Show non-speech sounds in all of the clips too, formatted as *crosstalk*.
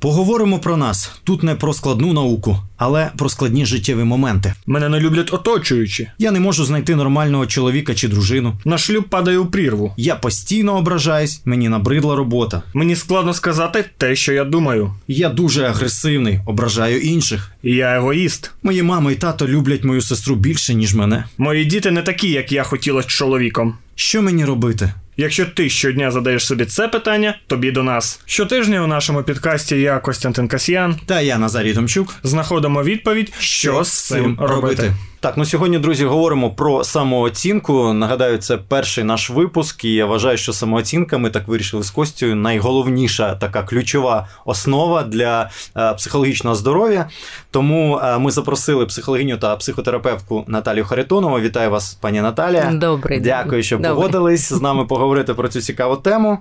Поговоримо про нас тут не про складну науку, але про складні життєві моменти. Мене не люблять оточуючі. Я не можу знайти нормального чоловіка чи дружину. На шлюб падає у прірву. Я постійно ображаюсь, мені набридла робота. Мені складно сказати те, що я думаю. Я дуже агресивний, ображаю інших. Я егоїст. Мої мама і тато люблять мою сестру більше, ніж мене. Мої діти не такі, як я хотіла з чоловіком. Що мені робити? Якщо ти щодня задаєш собі це питання, тобі до нас. Щотижня у нашому підкасті я Костянтин Касьян. Та я Назарій Томчук. Знаходимо відповідь, що з цим робити. Так, ну сьогодні, друзі, говоримо про самооцінку. Нагадаю, це перший наш випуск, і я вважаю, що самооцінка, ми так вирішили з Костю, найголовніша така ключова основа для е, психологічного здоров'я. Тому е, ми запросили психологиню та психотерапевтку Наталію Харитонову. Вітаю вас, пані Наталія. Добрий день. Дякую, що Добрий. погодились з нами поговорити про цю цікаву тему.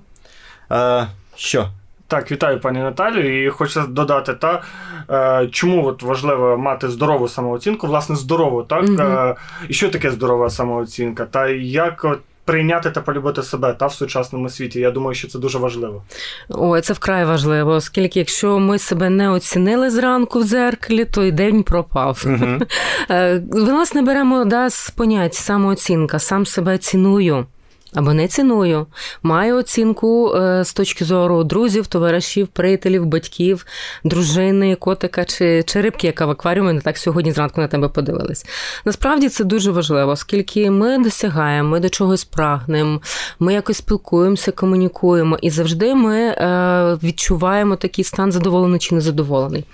Е, що? Так, вітаю пані Наталію. І хочу додати, та е, чому от важливо мати здорову самооцінку, власне, здорову, так? Мгм. Е, і що таке здорова самооцінка? Та як от, прийняти та полюбити себе та в сучасному світі? Я думаю, що це дуже важливо. Ой, це вкрай важливо, оскільки якщо ми себе не оцінили зранку в дзеркалі, то й день пропав. Угу. *laughs* Власне, беремо да, з понять самооцінка, сам себе ціную. Або не ціную. Маю оцінку е, з точки зору друзів, товаришів, приятелів, батьків, дружини, котика чи, рибки, яка в акваріумі не так сьогодні зранку на тебе подивилась. Насправді це дуже важливо, оскільки ми досягаємо, ми до чогось прагнемо, ми якось спілкуємося, комунікуємо, і завжди ми е, відчуваємо такий стан задоволений чи незадоволений.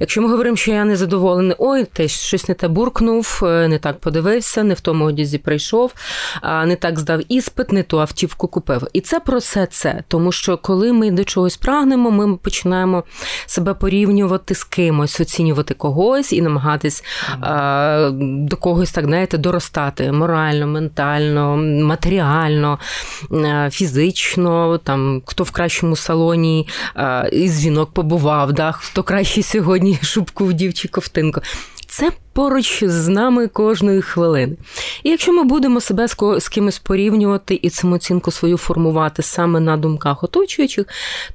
Якщо ми говоримо, що я незадоволений, ой, ти щось не те буркнув, е, не так подивився, не в тому одязі прийшов, не так здав іспит, не ту автівку купив. І це про все це. Тому що коли ми до чогось прагнемо, ми починаємо себе порівнювати з кимось, оцінювати когось і намагатись а, до когось так знаєте, доростати морально, ментально, матеріально, е, фізично, там хто в кращому салоні а, із жінок побував, да, хто краще сьогодні *laughs* шубку вдів чи ковтинку. Це поруч з нами кожної хвилини. І якщо ми будемо себе з кимось порівнювати і самооцінку свою формувати саме на думках оточуючих,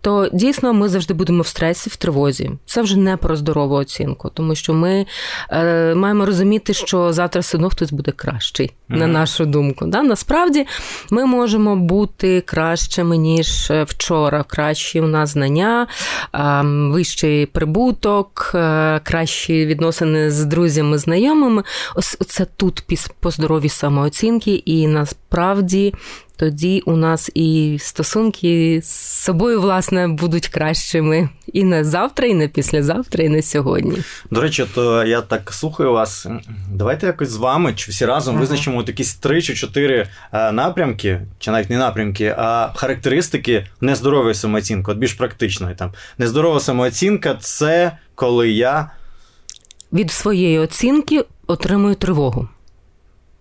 то дійсно ми завжди будемо в стресі, в тривозі. Це вже не про здорову оцінку, тому що ми е, маємо розуміти, що завтра все одно хтось буде кращий, на нашу думку. Да? Насправді ми можемо бути кращими, ніж е, вчора. Кращі у нас знання, е, вищий прибуток, е, кращі відносини з друзями, знайомими. Ось це тут по здоровій самооцінки, і насправді. Тоді у нас і стосунки з собою, власне, будуть кращими і на завтра, і на післязавтра, і на сьогодні. До речі, то я так слухаю вас. Давайте якось з вами чи всі разом Мгм. визначимо от якісь три чи чотири е, напрямки, чи навіть не напрямки, а характеристики нездорової самооцінки, от більш практичної. Там нездорова самооцінка це коли я. Від своєї оцінки отримую тривогу.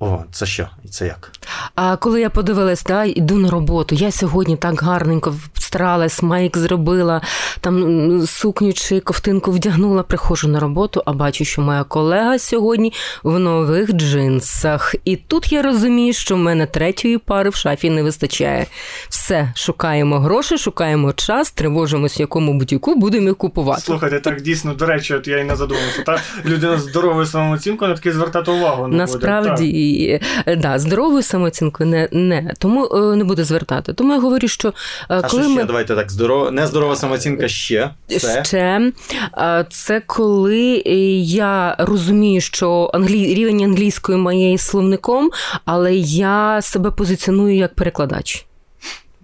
О, це що? І це як? А коли я подивилась, да, іду на роботу, я сьогодні так гарненько старалась, майк зробила, там сукню чи ковтинку вдягнула, приходжу на роботу, а бачу, що моя колега сьогодні в нових джинсах. І тут я розумію, що в мене третьої пари в шафі не вистачає. Все, шукаємо гроші, шукаємо час, тривожимось, якому бутіку будемо їх купувати. Слухайте, так дійсно, до речі, от я і не задумався. Та людина з здоровою самооцінкою на таки звертати увагу. Не Насправді, і, е, да, здоровою самооцінкою не, не тому е, не буде звертати. Тому я говорю, що коли А що ми... ще? Давайте так, здорова, нездорова самооцінка ще. Це. ще е, це коли е, я розумію, що англі... рівень англійської моєї словником, але я себе позиціоную як перекладач.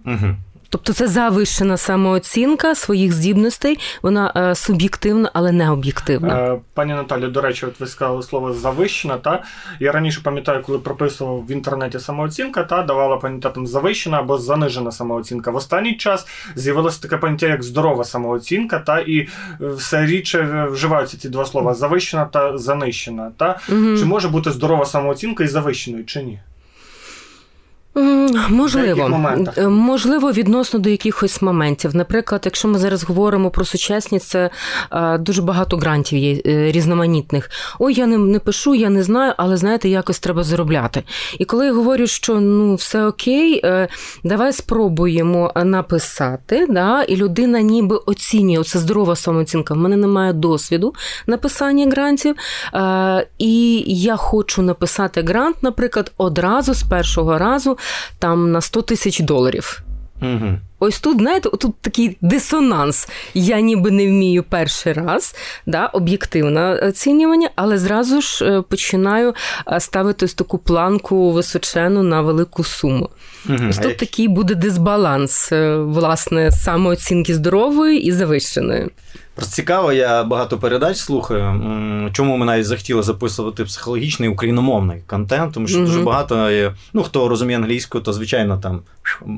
Угу. Тобто це завищена самооцінка своїх здібностей, вона е, суб'єктивна, але не об'єктивна. Е, Пані Наталі, до речі, от ви сказали слово завищена. Та я раніше пам'ятаю, коли прописував в інтернеті самооцінка, та давала поняття там завищена або занижена самооцінка. В останній час з'явилося таке поняття, як здорова самооцінка, та і е, все рідше вживаються ці два слова завищена та занищена. Та Мгм. чи може бути здорова самооцінка і завищеною, чи ні? Можливо, е, можливо, відносно до якихось моментів. Наприклад, якщо ми зараз говоримо про сучасність, це дуже багато грантів є е, різноманітних. Ой, я не, не пишу, я не знаю, але знаєте, якось треба заробляти. І коли я говорю, що ну все окей, е, давай спробуємо написати, да, і людина ніби оцінює це здорова самооцінка. В мене немає досвіду написання грантів, і я хочу написати грант, наприклад, одразу з першого разу там на 100 тисяч доларів. Угу. Ось тут, знаєте, тут такий дисонанс. Я ніби не вмію перший раз, да, об'єктивне оцінювання, але зразу ж е, починаю е, ставити ось таку планку височену на велику суму. Угу. Ось тут такий буде дисбаланс, е, власне, самооцінки здорової і завищеної. Просто цікаво, я багато передач слухаю. Чому ми навіть захотіли записувати психологічний україномовний контент, тому що mm-hmm. дуже багато є. Ну, хто розуміє англійську, то звичайно там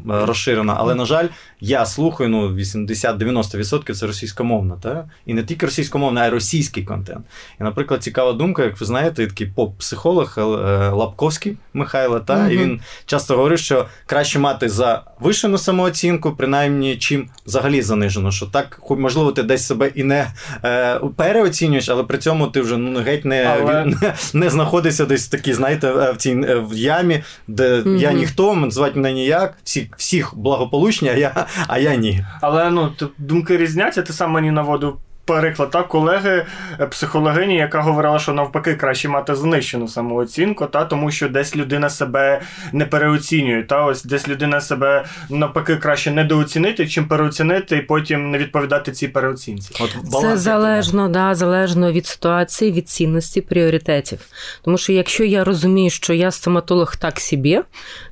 розширено. Але, на жаль, я слухаю ну, 80-90% це російськомовна, та? і не тільки російськомовна, а й російський контент. І, наприклад, цікава думка, як ви знаєте, такий поп-психолог е, Лапковський Михайло, та? Mm-hmm. і він часто говорить, що краще мати завишену самооцінку, принаймні, чим взагалі занижено. Що так, можливо, ти десь себе і не е, переоцінюєш, але при цьому ти вже ну, геть не але... не, не знаходишся десь такі, знаєте, е, в цій е, в ямі, де mm-hmm. я ніхто, звати мене ніяк, всі, всіх благополучні, а я а я ні. Але ну, думки різняться, ти сам мені наводив приклад та колеги е, психологині, яка говорила, що навпаки краще мати знищену самооцінку, та тому що десь людина себе не переоцінює. Та ось десь людина себе навпаки краще недооцінити, чим переоцінити, і потім не відповідати цій переоцінці. От Це залежно, да, залежно від ситуації, від цінності, пріоритетів. Тому що якщо я розумію, що я стоматолог так собі,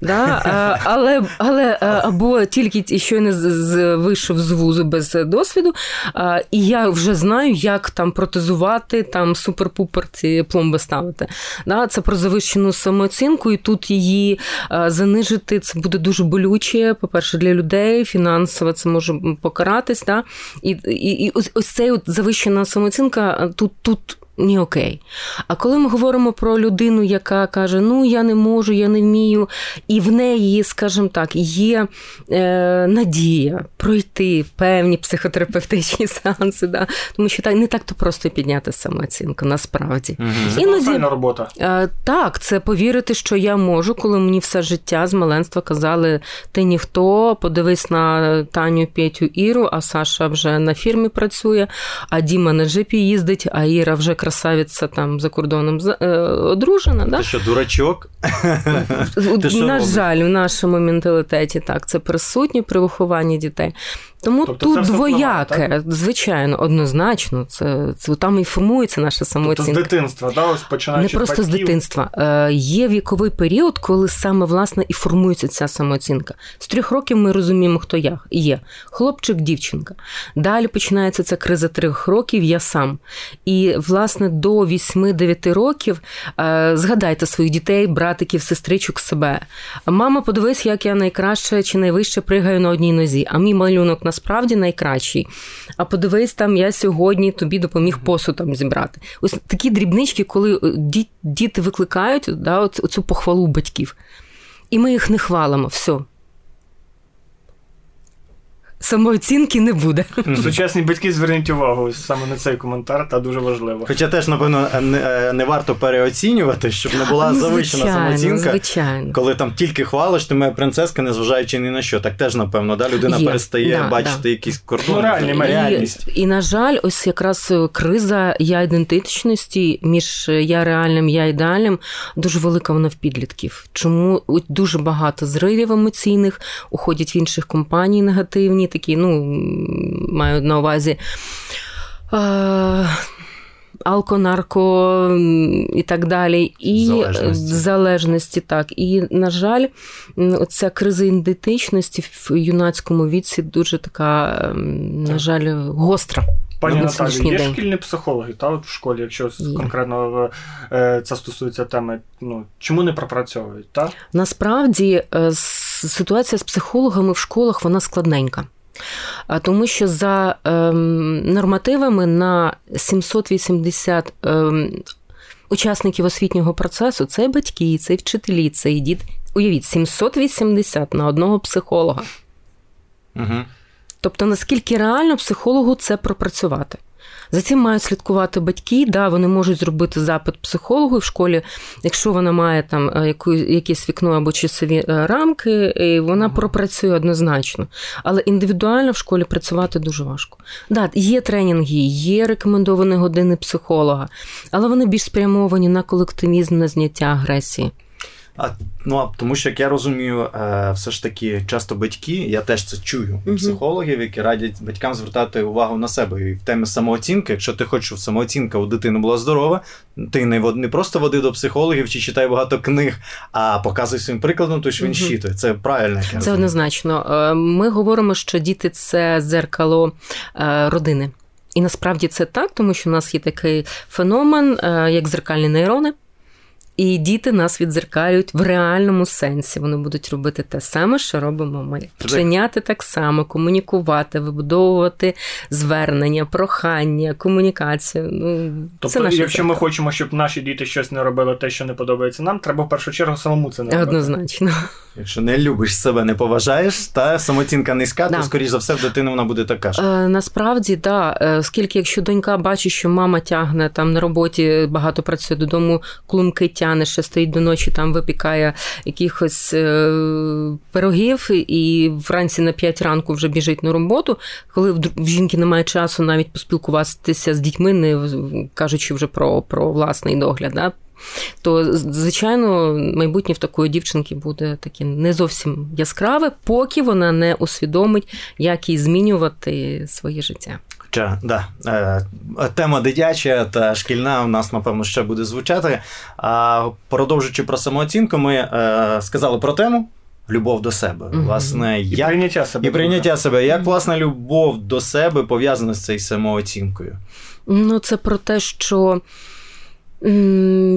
да, *laughs* але але або тільки щойно вийшов з вузу без досвіду, і я вже знаю, як там протезувати, там супер-пупер ці пломби ставити. Да, Це про завищену самооцінку, і тут її е, занижити це буде дуже болюче. По-перше, для людей фінансово це може покаратись. Да? І і, і ось, ось от завищена самооцінка е, тут тут ні окей. А коли ми говоримо про людину, яка каже, ну я не можу, я не вмію, і в неї, скажімо так, є е, надія пройти певні психотерапевтичні *laughs* сеанси, да? тому що так не так то просто підняти самооцінку, насправді. Угу. Це Іноді, робота. Е, так, це повірити, що я можу, коли мені все життя з маленства казали, ти ніхто, подивись на Таню Петю Іру, а Саша вже на фірмі працює, а Діма на джипі їздить, а Іра вже красива красавиця там за кордоном одружена. Да? Ти що, дурачок? На жаль, в нашому менталітеті так це присутнє при вихованні дітей. Тому тобто тут двояке, впливає, звичайно, однозначно, це це там і формується наша самооцінка. Тобто з дитинства, да? Ось починаючи не просто батьків. з дитинства. Е, Є віковий період, коли саме власне і формується ця самооцінка. З трьох років ми розуміємо, хто я є хлопчик, дівчинка. Далі починається ця криза трьох років. Я сам. І власне до 8-9 років е, згадайте своїх дітей, братиків, сестричок себе. Мама, подивись, як я найкраще чи найвище пригаю на одній нозі. А мій малюнок насправді найкращий. А подивись, там я сьогодні тобі допоміг посуд там зібрати. Ось такі дрібнички, коли е, діти викликають да, оцю похвалу батьків. І ми їх не хвалимо. Все самооцінки не буде. Сучасні батьки зверніть увагу саме на цей коментар, та дуже важливо. Хоча теж, напевно, не, не варто переоцінювати, щоб не була ну, завищена самооцінка. Звичайно. Коли там тільки хвалиш, ти моя принцеска, незважаючи ні на що. Так теж, напевно, да, людина Є. перестає да, бачити да. якісь кордони. Ну, реальність. І, і, на жаль, ось якраз криза я ідентичності між я реальним, я ідеальним дуже велика вона в підлітків. Чому дуже багато зривів емоційних уходять в інших компаній негативні такі, ну, маю на увазі. Алко, нарко і так далі, і залежності. залежності, так. І, на жаль, оця криза ідентичності в юнацькому віці дуже така, на жаль, гостра. Пані Наталі, є день. шкільні психологи, та от в школі, якщо є. конкретно е, це стосується теми, ну чому не пропрацьовують? Та? Насправді е, ситуація з психологами в школах вона складненька. Тому що за ем, нормативами на 780 ем, учасників освітнього процесу це батьки, це вчителі, це і діти, Уявіть, 780 на одного психолога. Угу. Тобто, наскільки реально психологу це пропрацювати? За цим мають слідкувати батьки. Да, вони можуть зробити запит психологу в школі, якщо вона має там е, яку, якесь вікно або часові е, рамки, і вона пропрацює однозначно. Але індивідуально в школі працювати дуже важко. Да, є тренінги, є рекомендовані години психолога, але вони більш спрямовані на колективізм, на зняття агресії. А ну а тому, що як я розумію, е, все ж таки часто батьки, я теж це чую у психологів, які радять батькам звертати увагу на себе і в темі самооцінки. Якщо ти хочеш, щоб самооцінка у дитини була здорова, ти не не просто води до психологів чи читай багато книг, а показуй своїм прикладом, то що він щитує. Це правильно. Це однозначно. Е, ми говоримо, що діти це дзеркало е, родини. І насправді це так, тому що у нас є такий феномен, як зеркальні нейрони. І діти нас відзеркалюють в реальному сенсі. Вони будуть робити те саме, що робимо ми. Вчиняти так само, комунікувати, вибудовувати звернення, прохання, комунікацію. Ну, Тобто, це якщо зеркало. ми хочемо, щоб наші діти щось не робили, те, що не подобається нам, треба в першу чергу самому це не робити. Однозначно. Якщо не любиш себе, не поважаєш, та самооцінка низька, да. то скоріш за все в дитини вона буде така ж. Е, насправді, так. Да. Оскільки якщо донька бачить, що мама тягне там на роботі, багато працює додому, клумки тягне, ще стоїть до ночі, там випікає якихось е, пирогів, і вранці на 5 ранку вже біжить на роботу. Коли в жінки немає часу навіть поспілкуватися з дітьми, не кажучи вже про, про власний догляд. Да? то звичайно майбутнє в такої дівчинки буде таке не зовсім яскраве, поки вона не усвідомить, як їй змінювати своє життя. Хоча, да, е, тема дитяча та шкільна у нас, напевно, ще буде звучати. А продовжуючи про самооцінку, ми е, сказали про тему. Любов до себе, mm-hmm. власне, і як... прийняття себе. І прийняття себе. Як, власне, любов до себе пов'язана з цією самооцінкою? Ну, це про те, що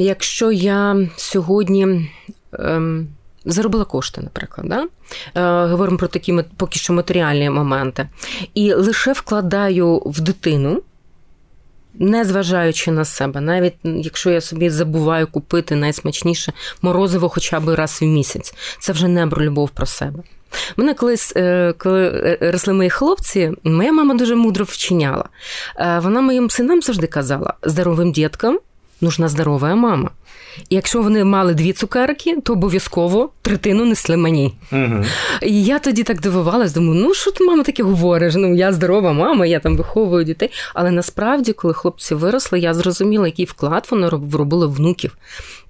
Якщо я сьогодні ем, заробила кошти, наприклад, да? е, говоримо про такі поки що матеріальні моменти, і лише вкладаю в дитину. Не зважаючи на себе, навіть якщо я собі забуваю купити найсмачніше морозиво хоча б раз в місяць, це вже не про любов про себе. Мене колись, е, коли е, росли мої хлопці, моя мама дуже мудро вчиняла. Вона моїм синам завжди казала: здоровим діткам нужна здорова мама. І якщо вони мали дві цукерки, то обов'язково третину несли мені. Угу. І я тоді так дивувалась, думаю, ну що ти, мама, таке говориш? Ну, я здорова мама, я там виховую дітей. Але насправді, коли хлопці виросли, я зрозуміла, який вклад воно робило внуків.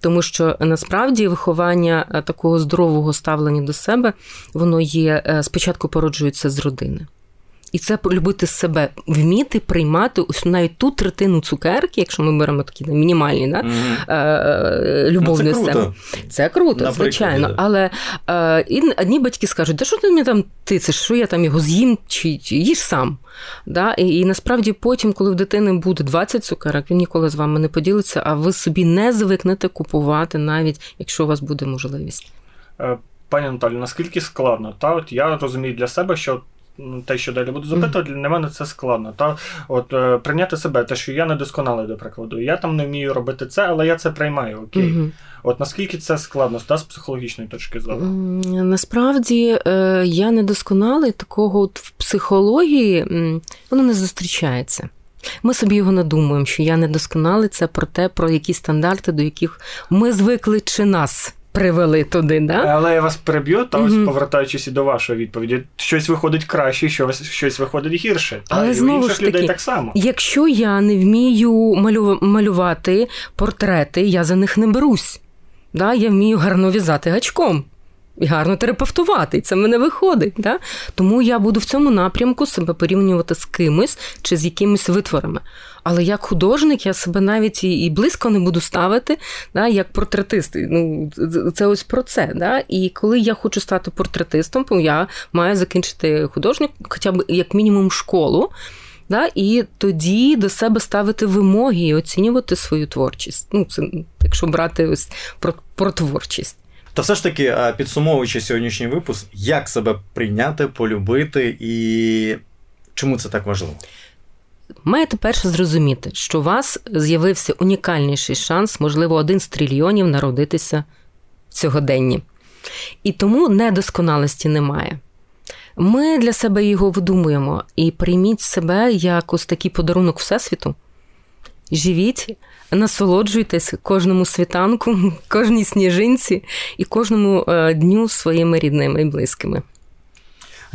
Тому що насправді виховання е, такого здорового ставлення до себе, воно є е, спочатку породжується з родини. І це полюбити себе, вміти приймати ось навіть ту третину цукерки, якщо ми беремо такі мінімальні да, mm-hmm. любов ну, це. Круто. Це круто, Наприклад, звичайно. Да. Але е, і одні батьки скажуть, да що ти мені там тицеш, що я там його з'їм, чи, чи їж сам. Да? І, і насправді потім, коли в дитини буде 20 цукерок, він ніколи з вами не поділиться, а ви собі не звикнете купувати, навіть якщо у вас буде можливість. Е, пані Наталі, наскільки складно? Та от я розумію для себе, що те, що далі буду запитувати, для мене це складно. Та от е, прийняти себе, те, що я не досконалий, до прикладу. Я там не вмію робити це, але я це приймаю. Окей. Mm-hmm. От наскільки це складно та, з психологічної точки зору? Насправді е, я не досконалий, такого от в психології воно не зустрічається. Ми собі його надумуємо, що я недосконалий, це про те, про які стандарти, до яких ми звикли чи нас привели туди. да? Але я вас переб'ю, та ось mm-hmm. повертаючись і до вашої відповіді, щось виходить краще, щось щось виходить гірше. Та Але і знову у інших ж таки, людей так само. Якщо я не вмію малю... малювати портрети, я за них не берусь. Да? Я вмію гарно в'язати гачком. І гарно терапевтувати, і це в мене виходить. Да? Тому я буду в цьому напрямку себе порівнювати з кимось чи з якимись витворами. Але як художник я себе навіть і близько не буду ставити, да, як портретист. Ну, Це ось про це. Да? І коли я хочу стати портретистом, то я маю закінчити художник, хоча б як мінімум школу. Да, І тоді до себе ставити вимоги і оцінювати свою творчість. Ну, це якщо брати ось про, про творчість. Та все ж таки, підсумовуючи сьогоднішній випуск, як себе прийняти, полюбити і чому це так важливо? Маєте перше зрозуміти, що у вас з'явився унікальніший шанс, можливо, один з трильйонів народитися в сьогоденні. І тому недосконалості немає. Ми для себе його видумуємо і прийміть себе як ось такий подарунок Всесвіту. Живіть, насолоджуйтесь кожному світанку, *laughs* кожній сніжинці і кожному е, дню своїми рідними і близькими.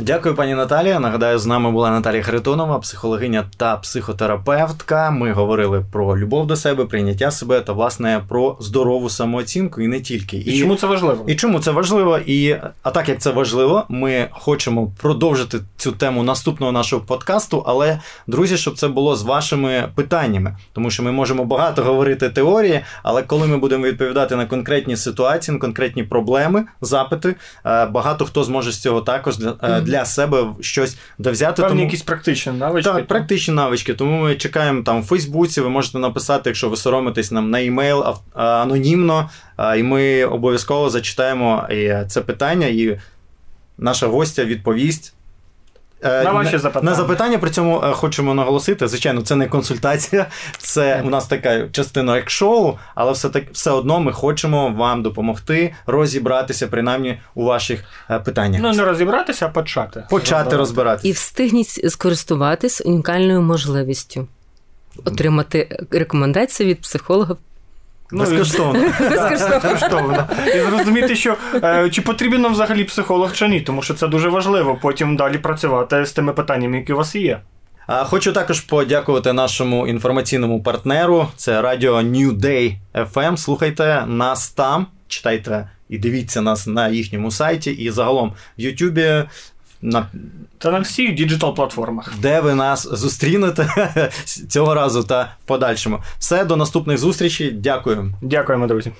Дякую, пані Наталія. Нагадаю, з нами була Наталія Харитонова, психологиня та психотерапевтка. Ми говорили про любов до себе, прийняття себе та власне про здорову самооцінку і не тільки. І, і чому це важливо? І чому це важливо? І а так як це важливо, ми хочемо продовжити цю тему наступного нашого подкасту. Але друзі, щоб це було з вашими питаннями, тому що ми можемо багато говорити теорії, але коли ми будемо відповідати на конкретні ситуації, на конкретні проблеми, запити, е, багато хто зможе з цього також для себе щось довзяти. Певні тому... якісь практичні навички. Так, практичні навички. Тому ми чекаємо там в Фейсбуці. Ви можете написати, якщо ви соромитесь нам на емейл анонімно, і ми обов'язково зачитаємо це питання, і наша гостя відповість. Е, на ваші запитання. На запитання при цьому е, хочемо наголосити. Звичайно, це не консультація, *laughs* це у нас така частина як шоу, але все так все одно ми хочемо вам допомогти розібратися, принаймні у ваших е, питаннях. Ну не розібратися, а почати. Почати розбиратися. І встигніть скористуватись унікальною можливістю. Отримати рекомендації від психолога *laughs* Безкоштовно. Безкоштовно. І зрозуміти, що е, чи потрібен нам взагалі психолог чи ні, тому що це дуже важливо потім далі працювати з тими питаннями, які у вас є. Хочу також подякувати нашому інформаційному партнеру. Це радіо New Day FM. Слухайте нас там, читайте і дивіться нас на їхньому сайті, і загалом в Ютубі на та на всіх діджитал-платформах, де ви нас зустрінете *laughs* цього разу та в подальшому. Все до наступних зустрічей. Дякую. Дякуємо, друзі.